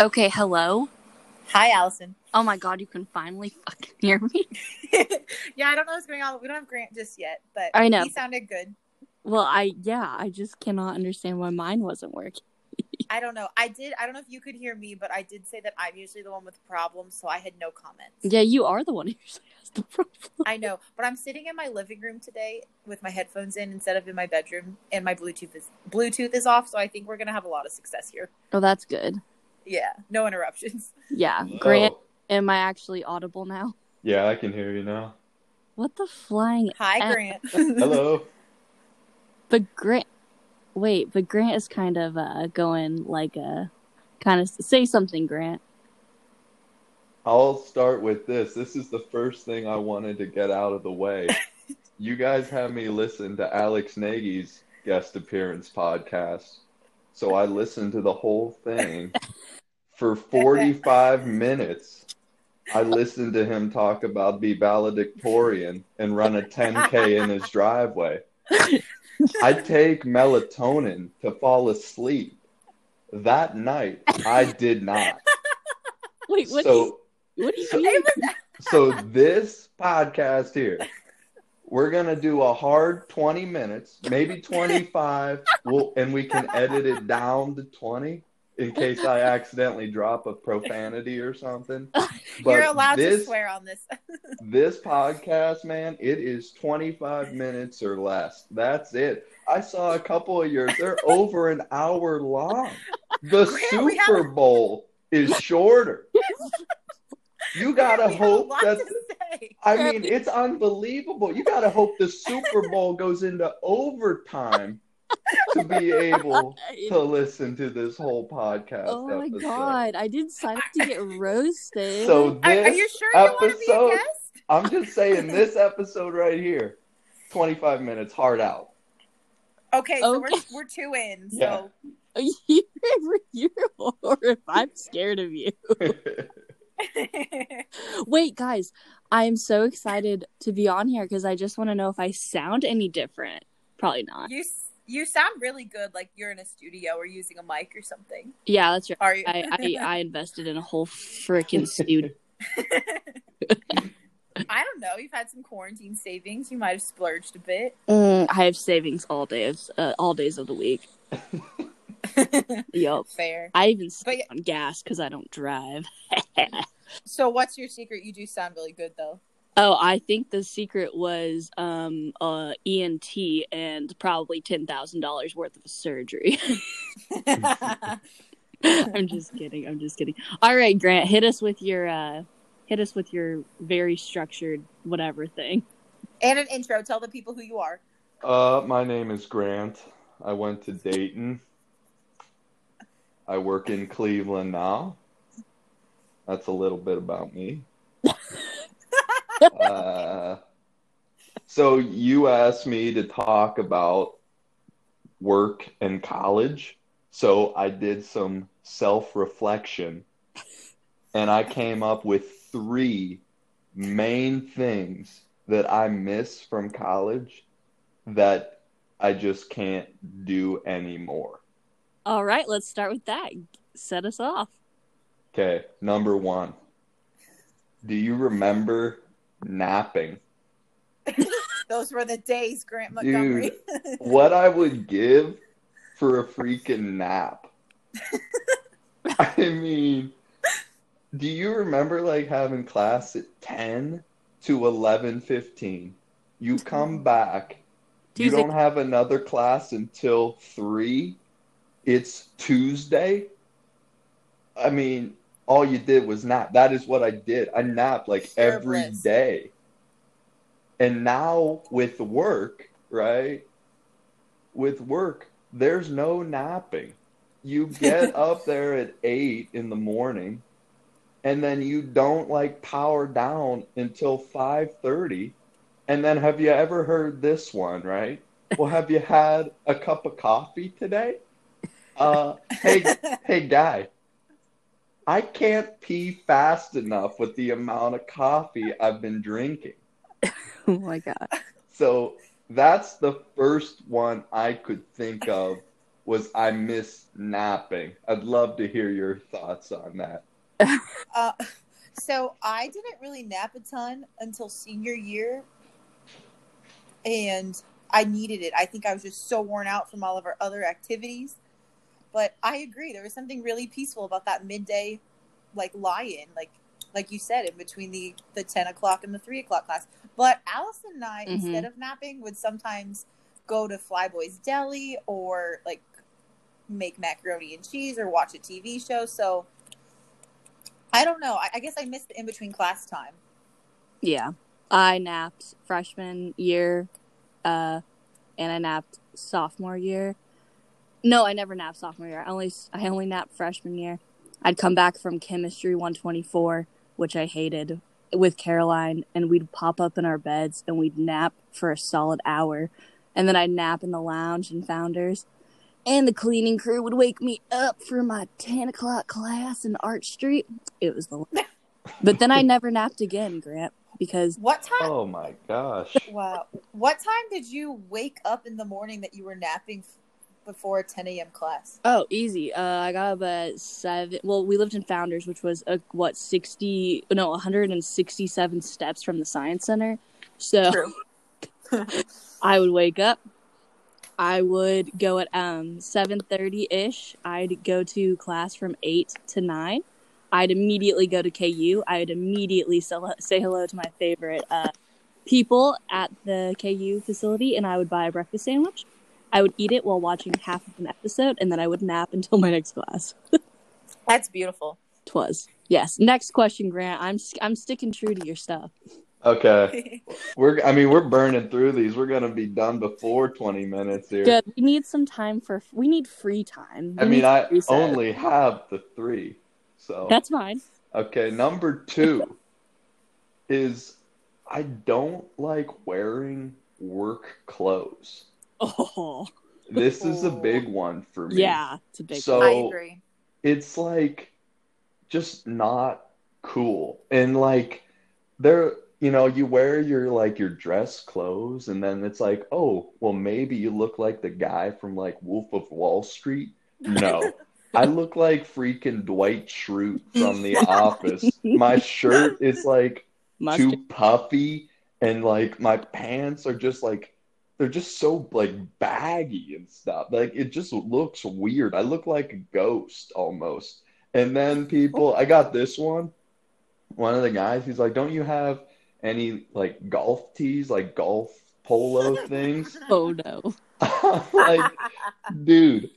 Okay, hello. Hi, Allison. Oh my god, you can finally fucking hear me. yeah, I don't know what's going on. We don't have Grant just yet, but I know. he sounded good. Well, I yeah, I just cannot understand why mine wasn't working. I don't know. I did. I don't know if you could hear me, but I did say that I'm usually the one with problems, so I had no comments. Yeah, you are the one who usually has the problem. I know, but I'm sitting in my living room today with my headphones in instead of in my bedroom, and my Bluetooth is Bluetooth is off, so I think we're gonna have a lot of success here. Oh, that's good. Yeah, no interruptions. Yeah, Grant, am I actually audible now? Yeah, I can hear you now. What the flying? Hi, F- Grant. Hello. But Grant, wait, but Grant is kind of uh going like a kind of say something, Grant. I'll start with this. This is the first thing I wanted to get out of the way. you guys have me listen to Alex Nagy's guest appearance podcast. So I listened to the whole thing for 45 minutes. I listened to him talk about be valedictorian and run a 10K in his driveway. I take melatonin to fall asleep. That night, I did not. Wait, what? So, do you, what do you mean? so this podcast here, we're gonna do a hard 20 minutes, maybe 25, we'll, and we can edit it down to 20 in case I accidentally drop a profanity or something. But You're allowed this, to swear on this. This podcast, man, it is 25 minutes or less. That's it. I saw a couple of yours. They're over an hour long. The Grant, Super Bowl is shorter. You gotta hope that. To say. I mean, it's unbelievable. You gotta hope the Super Bowl goes into overtime to be able to listen to this whole podcast. Oh my episode. god, I didn't sign up to get roasted. So Are, are you sure you want to be a guest? I'm just saying, this episode right here, 25 minutes hard out. Okay, so Okay. we're we're two in. So Yeah. you're, you're horrible. I'm scared of you. Wait, guys, I'm so excited to be on here because I just want to know if I sound any different. Probably not. you you sound really good, like you're in a studio or using a mic or something. Yeah, that's right. Are you? I, I, I invested in a whole freaking studio. I don't know. You've had some quarantine savings. You might have splurged a bit. Mm, I have savings all days, uh, all days of the week. Yup. Fair. I even But save on gas because I don't drive. So, what's your secret? You do sound really good, though. oh, I think the secret was um uh ENT and probably ten thousand dollars worth of surgery. I'm just kidding. I'm just kidding. All right, Grant, hit us with your uh hit us with your very structured whatever thing. and an intro. Tell the people who you are. Uh, my name is Grant. I went to Dayton. I work in Cleveland now. That's a little bit about me. uh, so you asked me to talk about work and college. So I did some self-reflection and I came up with three main things that I miss from college that I just can't do anymore. All right, let's start with that. Set us off. Okay, number one. Do you remember napping? Those were the days, Grant Montgomery. What I would give for a freaking nap. I mean, do you remember like having class at 10 to 11:15? You come back, you don't have another class until 3. It's Tuesday. I mean, all you did was nap. That is what I did. I napped like Pure every bliss. day. And now with work, right? With work, there's no napping. You get up there at 8 in the morning and then you don't like power down until 5:30. And then have you ever heard this one, right? Well, have you had a cup of coffee today? Uh, hey, hey guy, I can't pee fast enough with the amount of coffee I've been drinking. Oh my god. So that's the first one I could think of was I miss napping. I'd love to hear your thoughts on that. Uh, so I didn't really nap a ton until senior year, and I needed it. I think I was just so worn out from all of our other activities. But I agree, there was something really peaceful about that midday, like lie-in, like like you said, in between the the ten o'clock and the three o'clock class. But Allison and I, Mhm. instead of napping, would sometimes go to Flyboy's Deli or like make macaroni and cheese or watch a TV show. So I don't know. I, I guess I missed the in between class time. Yeah. I napped freshman year, uh, and I napped sophomore year. No, I never napped sophomore year. I only I only napped freshman year. I'd come back from chemistry 124, which I hated, with Caroline, and we'd pop up in our beds and we'd nap for a solid hour, and then I'd nap in the lounge in Founders, and the cleaning crew would wake me up for my 10 o'clock class in ArtStreet. It was the, but then I never napped again, Grant, because What time? Oh my gosh. Wow. What time did you wake up in the morning that you were napping f- before 10 a.m. class? Oh, easy. Uh, I got up at seven. Well, we lived in Founders, which was a, what sixty? No, one hundred and sixty-seven steps from the science center. So. I would wake up. I would go at um seven thirty ish. I'd go to class from eight to nine. I'd immediately go to KU. I'd immediately sell, say hello to my favorite uh, people at the KU facility, and I would buy a breakfast sandwich. I would eat it while watching half of an episode, and then I would nap until my next class. That's beautiful. Twas yes. Next question, Grant. I'm I'm sticking true to your stuff. Okay. We're I mean, we're burning through these. We're gonna be done before twenty minutes here. Good. We need some time for. We need free time. I mean I reset. only have the three. So That's fine. Okay, number two is I don't like wearing work clothes. Oh, This is a Oh. big one for me. yeah. It's a big. So- I agree. It's like just not cool. And like there you know, you wear your like your dress clothes and then it's like, "Oh, well maybe you look like the guy from like Wolf of Wall Street." No. I look like freaking Dwight Schrute from The Office. My shirt is like Must too puffy and like my pants are just like they're just so like baggy and stuff. Like it just looks weird. I look like a ghost almost. And then people i got this one. One of the guys he's like don't you have any like golf tees like golf polo things? Oh no. I'm like dude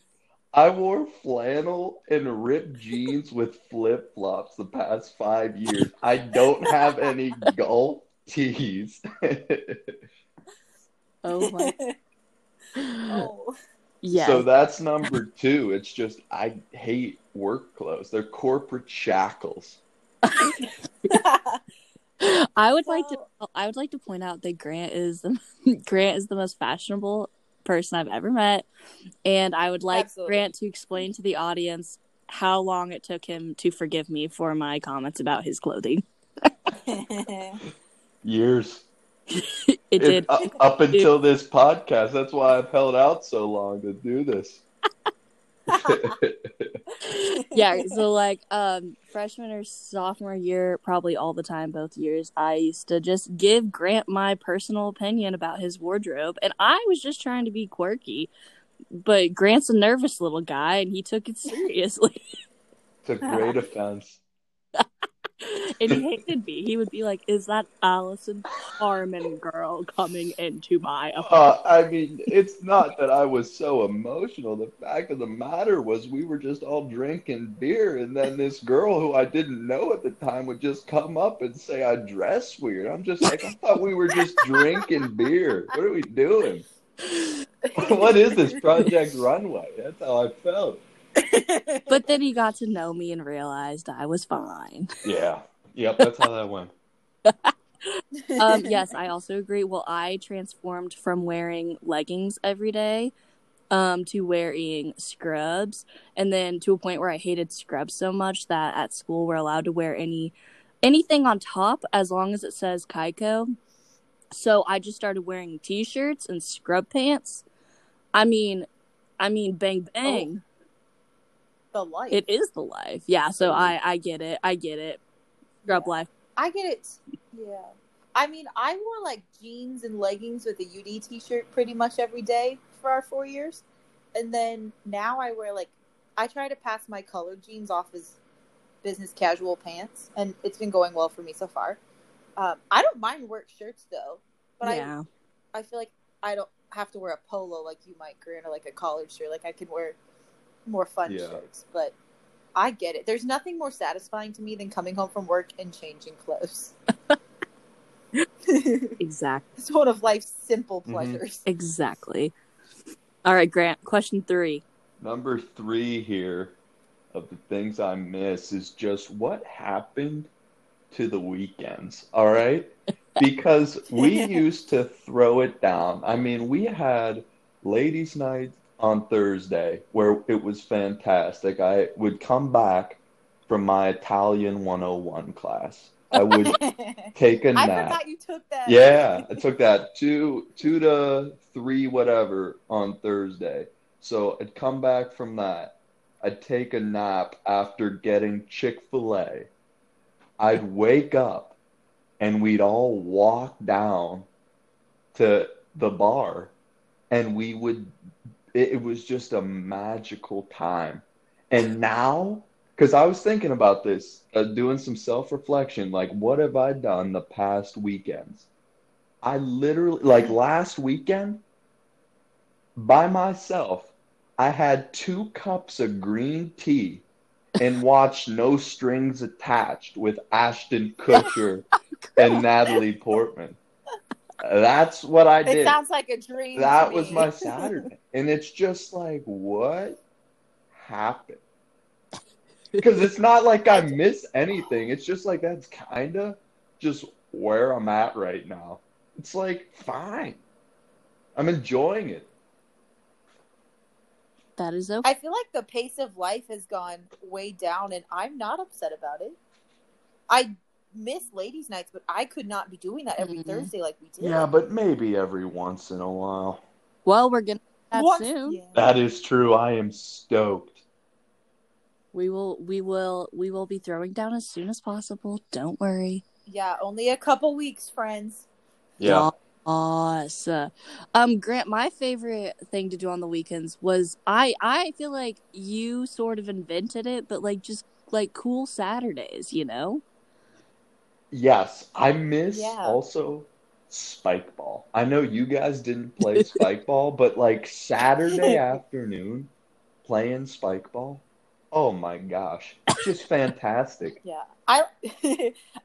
i wore flannel and ripped jeans with flip-flops the past five years. I don't have any golf tees Oh my. oh. Yes. So that's number two. It's just I hate work clothes. They're corporate shackles. I would like to. I would like to point out that Grant is the Grant is the most fashionable person I've ever met, and I would like Absolutely. Grant to explain to the audience how long it took him to forgive me for my comments about his clothing. Years. It It- did. up, up until this podcast. That's why I've held out so long to do this. yeah so like um freshman or sophomore year probably all the time both years i used to just give grant my personal opinion about his wardrobe and i was just trying to be quirky but grant's a nervous little guy and he took it seriously Took great offense. And he hated me he would be like is that allison harmon girl coming into my apartment Uh, I mean, it's not that I was so emotional. The fact of the matter was, we were just all drinking beer, and then this girl who I didn't know at the time would just come up and say I dress weird. I'm just like, I thought we were just drinking beer. What are we doing? what is this Project Runway? That's how I felt. But then he got to know me and realized i was fine Yeah. Yep, that's how that went. um, yes, I also agree. Well, I transformed from wearing leggings every day um, to wearing scrubs, and then to a point where I hated scrubs so much that at school we're allowed to wear any anything on top as long as it says Kaiko. So I just started wearing t-shirts and scrub pants. I mean, I mean, bang bang. The life. It is the life. Yeah. So I I get it. I get it. Scrub Yeah. life. I get it. Yeah. I mean, I wore like jeans and leggings with a UD t-shirt pretty much every day for our four years, and then now I wear like I try to pass my colored jeans off as business casual pants, and it's been going well for me so far. Um, I don't mind work shirts though, but yeah. I I feel like I don't have to wear a polo like you might, Grant, or like a collared shirt. Like I can wear more fun Yeah. shirts, but I get it. There's nothing more satisfying to me than coming home from work and changing clothes. Exactly. it's one of life's simple Mhm. pleasures. Exactly. All right, Grant. Question three. Number three here of the things I miss is just what happened to the weekends. All right. Because we used to throw it down. I mean, we had ladies' night on Thursday where it was fantastic. I would come back from my Italian 101 class. I would take a nap. I forgot you took that. Yeah, I took that two two to three whatever on Thursday. So I'd come back from that. I'd take a nap after getting Chick-fil-A. I'd wake up and we'd all walk down to the bar and we would it, it was just a magical time. And now because I was thinking about this, uh, doing some self reflection, like what have I done the past weekends? I literally, like last weekend, by myself, I had two cups of green tea and watched No Strings Attached with Ashton Kutcher and Natalie Portman. That's what I did. It sounds like a dream. That was my Saturday. And it's just like, what happened? Because it's not like I miss anything. It's just like that's kind of just where I'm at right now. It's like, fine. I'm enjoying it. That is okay. I feel like the pace of life has gone way down, and I'm not upset about it. I miss ladies' nights, but I could not be doing that every Mhm. Thursday like we did. Yeah, but maybe every once in a while. Well, we're gonna that Once- soon. yeah. That is true. I am stoked. We will. We will. We will be throwing down as soon as possible. Don't worry. Yeah, only a couple weeks, friends. Yeah. Yes. Um, Grant, my favorite thing to do on the weekends was I I feel like you sort of invented it, but like just like cool Saturdays, you know? Yes, I miss Yeah. also spike ball. I know you guys didn't play spike ball, but like Saturday afternoon playing spike ball. Oh my gosh. It's just fantastic. Yeah, I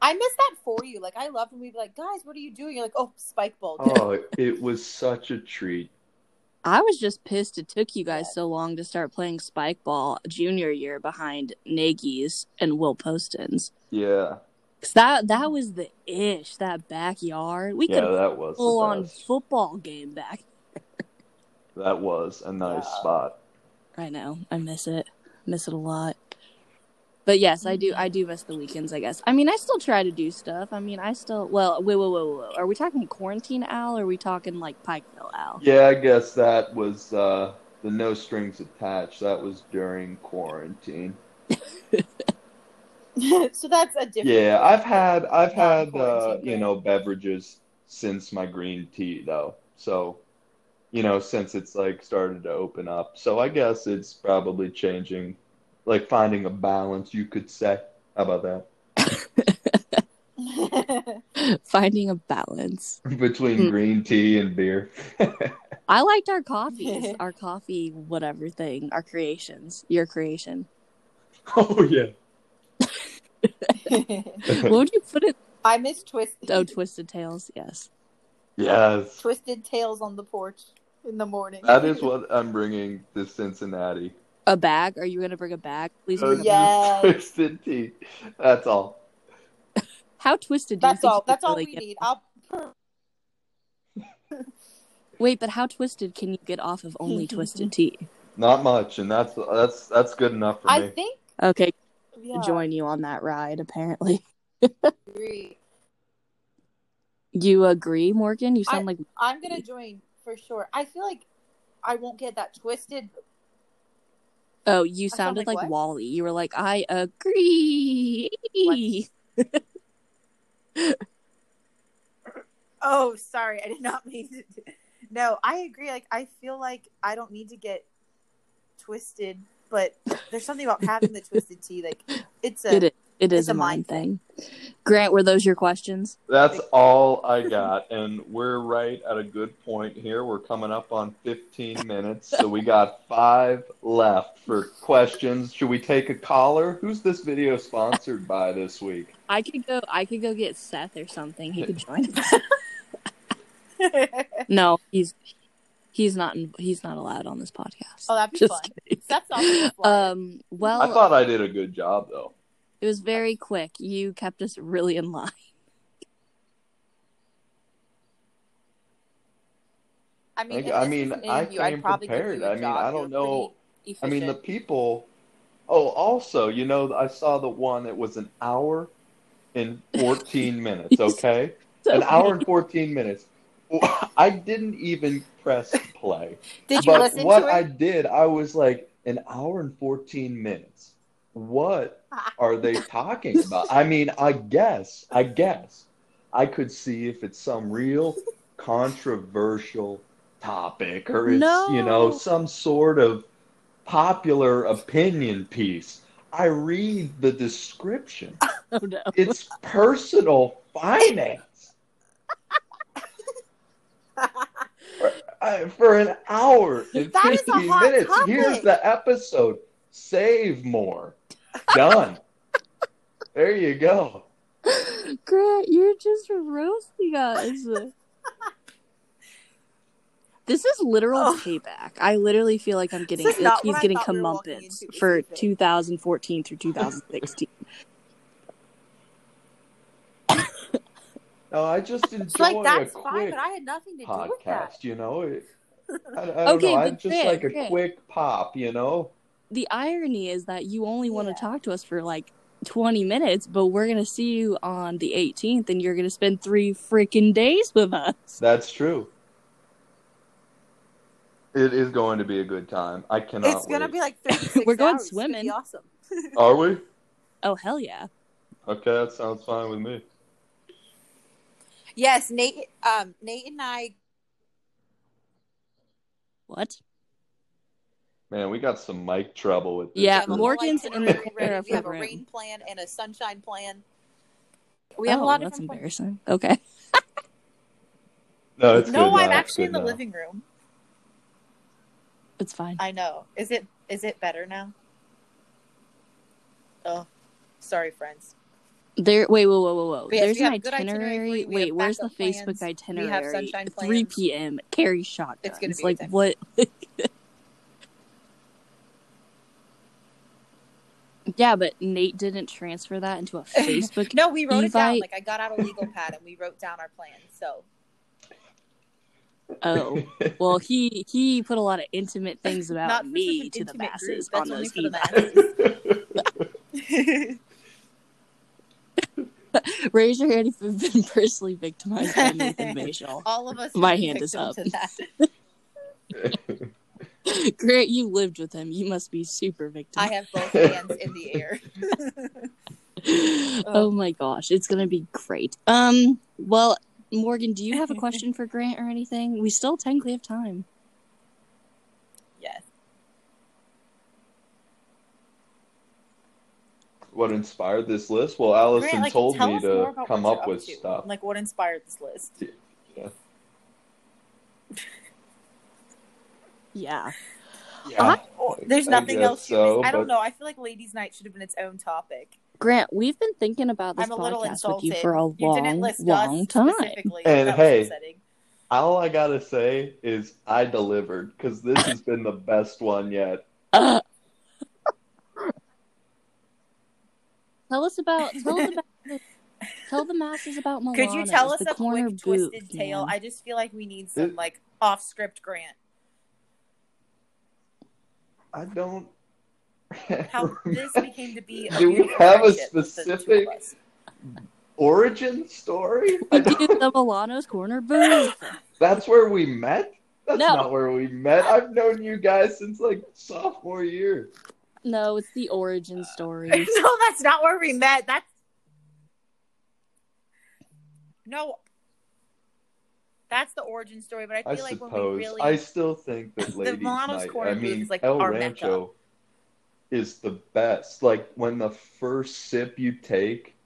I miss that for you. Like I love when we'd be like, guys, what are you doing? You're like, oh, spike ball. Oh, it was such a treat. I was just pissed it took you guys so long to start playing spike ball junior year behind Nagy's and Will Poston's. Yeah. 'Cause that that was the ish, that backyard. We Yeah, could that was full on football game back. That was a nice Yeah. spot. I know. I miss it. Miss it a lot. But yes, I do. I do miss the weekends. I guess. I mean, I still try to do stuff. I mean, I still. Well, wait, wait, wait, wait. Are we talking quarantine Al? Or are we talking like Pikeville Al? Yeah, I guess that was uh the no strings attached. That was during quarantine. so that's a different. Yeah, I've had I've had uh, you know beverages since my green tea though. So, you know, since it's like started to open up. So I guess it's probably changing like finding a balance you could say. How about that? Finding a balance. Between Hmm. green tea and beer. I liked our coffees. our coffee, whatever thing. Our creations. Your creation. oh yeah. what would you put it? I miss twist. Oh, twisted tails. Yes. Yes. twisted tails on the porch in the morning. That is what I'm bringing to Cincinnati. A bag? Are you gonna bring a bag? Please bring a bag. Yes. Twisted tea. That's all. How twisted? Do you That's think all. you That's all really we need. I'll. Wait, but how twisted can you get off of only twisted tea? Not much, and that's that's that's good enough for I me. think. Okay, Yeah. join you on that ride. Apparently, agree. you agree, Morgan. You sound like I'm gonna join for sure. I feel like I won't get that twisted Oh, you I sound sounded like like. Wally. You were like, I agree. Oh, sorry. I did not mean to. No, I agree. Like, I feel like I don't need to get twisted, but there's something about having the twisted tea. Like, it's a. it is, it is a a mind mind thing. Grant, were those your questions? That's all I got, and we're right at a good point here. We're coming up on 15 minutes, so we got five left for questions. Should we take a caller? Who's this video sponsored by this week? I could go. I could go get Seth or something. He could join us. no, he's he's not. in- He's not allowed on this podcast. oh, that'd be Just fun. kidding. That's awesome. Um. Well, I thought I did a good job, though. it was very quick. You kept us really in line. I mean, I- if I mean, I interview, I'd came probably prepared. you a I mean. I don't know- I mean, the people. Oh, also, you know, I saw the one that was an hour and 14 minutes, okay? An hour and 14 minutes. I didn't even press play. Did you but listen what to it? I did, I was like, an hour and 14 minutes. What are they talking about? I mean, I guess, I guess I could see if it's some real controversial topic or it's, you know, some sort of popular opinion piece. I read the description. Oh no. It's personal finance. For, uh, for an hour and That is a 15 hot minutes. topic. Here's the episode. Save more. Done. there you go. Grant, you're just roasting us. This is literal Oh. payback. I literally feel like I'm getting like he's getting thought we were walking comeuppance into, for 2014 through 2016. No, I just enjoy It's like a that's fine, quick but I had nothing to do with that. podcast, you know? It, I, I don't Okay, know. I but just Grant, like a Grant. quick pop, you know? the irony is that you only want Yeah. to talk to us for like 20 minutes, but we're going to see you on the 18th and you're going to spend three freaking days with us. That's true. It is going to be a good time. I cannot It's gonna wait. be like 36 We're going hours. It's be swimming. awesome. Are we? Oh, hell yeah. Okay, that sounds fine with me. Yes, Nate. Um, Nate and I. What? Man, we got some mic trouble with this. Yeah, we have a Morgan's in the itinerary corner We have a rain plan and a sunshine plan. We have oh, a lot of that's different plans. embarrassing. Okay. No, it's No, good I'm now. actually in the now. living room. It's fine. I know. Is it is it better now? Oh, sorry, friends. There. Wait, whoa, whoa, whoa, whoa. Yes, There's an itinerary itinerary. for. We Wait, where's the backup Facebook plans. We have itinerary? sunshine 3 p.m. Carry shotguns. It's gonna be like good what? yeah, but Nate didn't transfer that into a Facebook. No, we wrote it down. Like I got out a legal pad and we wrote down our plan. So Oh, well, he he put a lot of intimate things about me to the masses group. on That's those only for the evites. masses. Raise your hand if you've been personally victimized by Nathan Maciel. All of us. My hand is up. Grant, you lived with him. You must be super victimized. I have both hands in the air. oh my gosh, it's gonna be great. Um, well, Morgan, do you have a question for Grant or anything? We still technically have time. yes. What inspired this list? Well, Allison Grant, like, told me to come what up with to. stuff. Like what inspired this list? Yeah. Yeah, Oh, There's nothing else. so. I don't but- know. I feel like ladies' night should have been its own topic. Grant, we've been thinking about this I'm a little podcast with you for a you long, long time. And hey. All I gotta say is I delivered because this has been the best one yet. Uh, tell us about tell us about the, tell the masses about Milano's, Could you tell us a quick booth, twisted tale? I just feel like we need some like off script Grant. I don't. How this became to be. A Do we have a friendship with the two of specific- origin story? We did the Milano's corner booth. That's where we met. That's No. not where we met. I've known you guys since like sophomore year. No, it's the origin story. no, that's not where we met. That's no. That's the origin story, but I I feel like when we really I still think that The ladies' Milano's night. Corner I mean, is like El our Mecca. Rancho is the best. Like when the first sip you take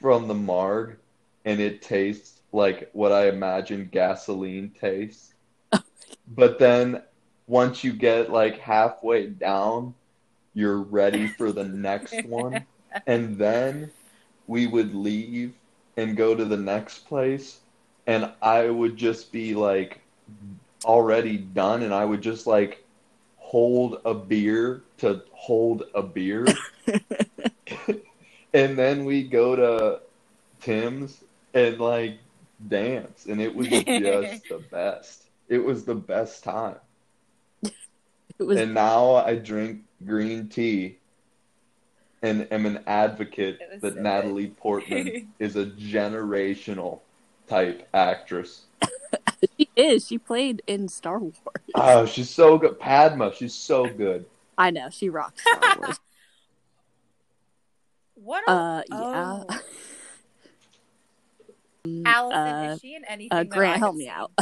from the marg, and it tastes like what I imagine gasoline tastes. but then once you get like halfway down, you're ready for the next one, and then we would leave and go to the next place. And I would just be like already done. And I would just like hold a beer to hold a beer. And then we go to Tim's and like dance. And it was just the best. It was the best time. It was And now I drink green tea and am an advocate that so Natalie Portman is a generational type actress. she is. She played in Star Wars. Oh, she's so good. Padmé, she's so good. I know she rocks Star Wars. what? A, Uh, yeah. Oh. Allison, uh, is she in anything? uh, that Grant, I help me out.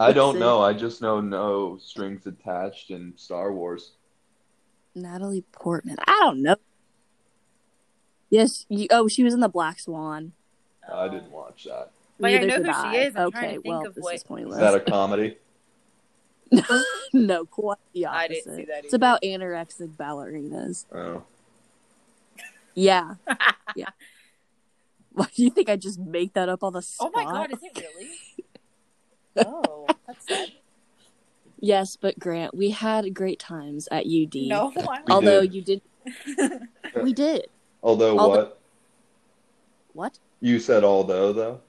I don't know. I just know no strings attached in Star Wars. In Natalie Portman. I don't know. Yes. You, oh, she was in the Black Swan. I didn't watch that. But I Neither know did who she is. I'm okay, to think well, of this what- is Is pointless. that a comedy? no, quite the opposite. I didn't see that It's about anorexic ballerinas. Oh. Yeah. yeah. Why do you think I just make that up on the time? oh my god, is it really? oh, that's sad. Yes, but Grant, we had great times at UD. No, Although did. you did, we did. Although Although- what? What? You said although though?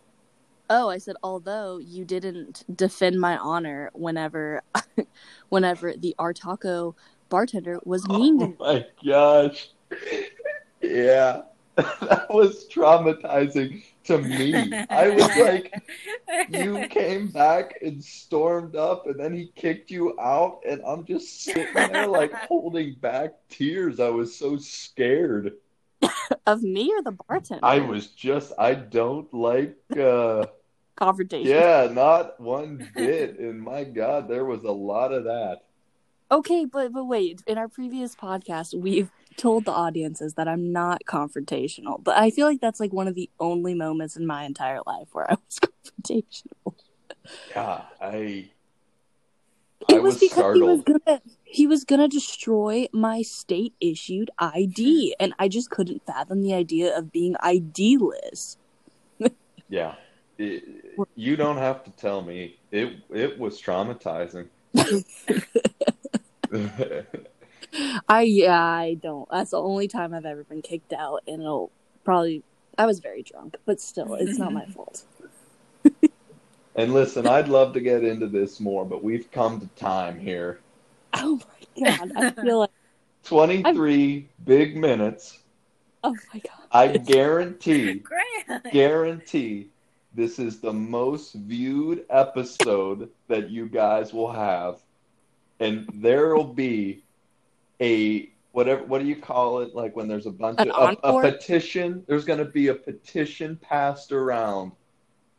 Oh, I said although you didn't defend my honor whenever, whenever the Artaco bartender was oh mean to Oh me. my gosh. Yeah. That was traumatizing to me. I was like, you came back and stormed up and then he kicked you out and I'm just sitting there like holding back tears. I was so scared. Of me or the bartender? I was just I don't like uh confrontation. yeah, not one bit. And my god, there was a lot of that. Okay, but but wait. In our previous podcast, we've told the audiences that I'm not confrontational, but I feel like that's like one of the only moments in my entire life where I was confrontational. Yeah, I It I was, was because he was gonna he was gonna destroy my state issued ID, and I just couldn't fathom the idea of being ID-less. Yeah. It- you don't have to tell me. It it was traumatizing. I yeah, I don't. That's the only time I've ever been kicked out, and it'll probably. I was very drunk, but still, it's not my fault. and listen, I'd love to get into this more, but we've come to time here. Oh my god, I feel like 23 big minutes. oh my god. I guarantee, Grant. guarantee this is the most viewed episode that you guys will have. And there'll be a whatever what do you call it? Like when there's a bunch An of a, a petition there's going to be a petition passed around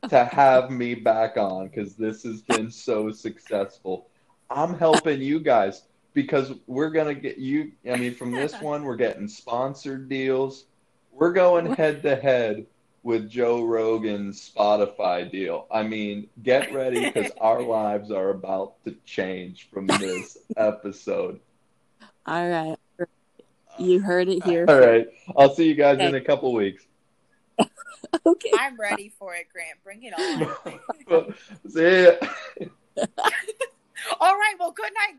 to have me back on cuz this has been so successful. I'm helping you guys because we're going to get you i mean from this one we're getting sponsored deals. We're going head to head with Joe Rogan's Spotify deal. I mean, get ready because our lives are about to change from this episode. All right. You heard it here. All right. I'll see you guys okay. in a couple weeks. okay. I'm ready for it, Grant. Bring it on. see ya. All right. Well, good night,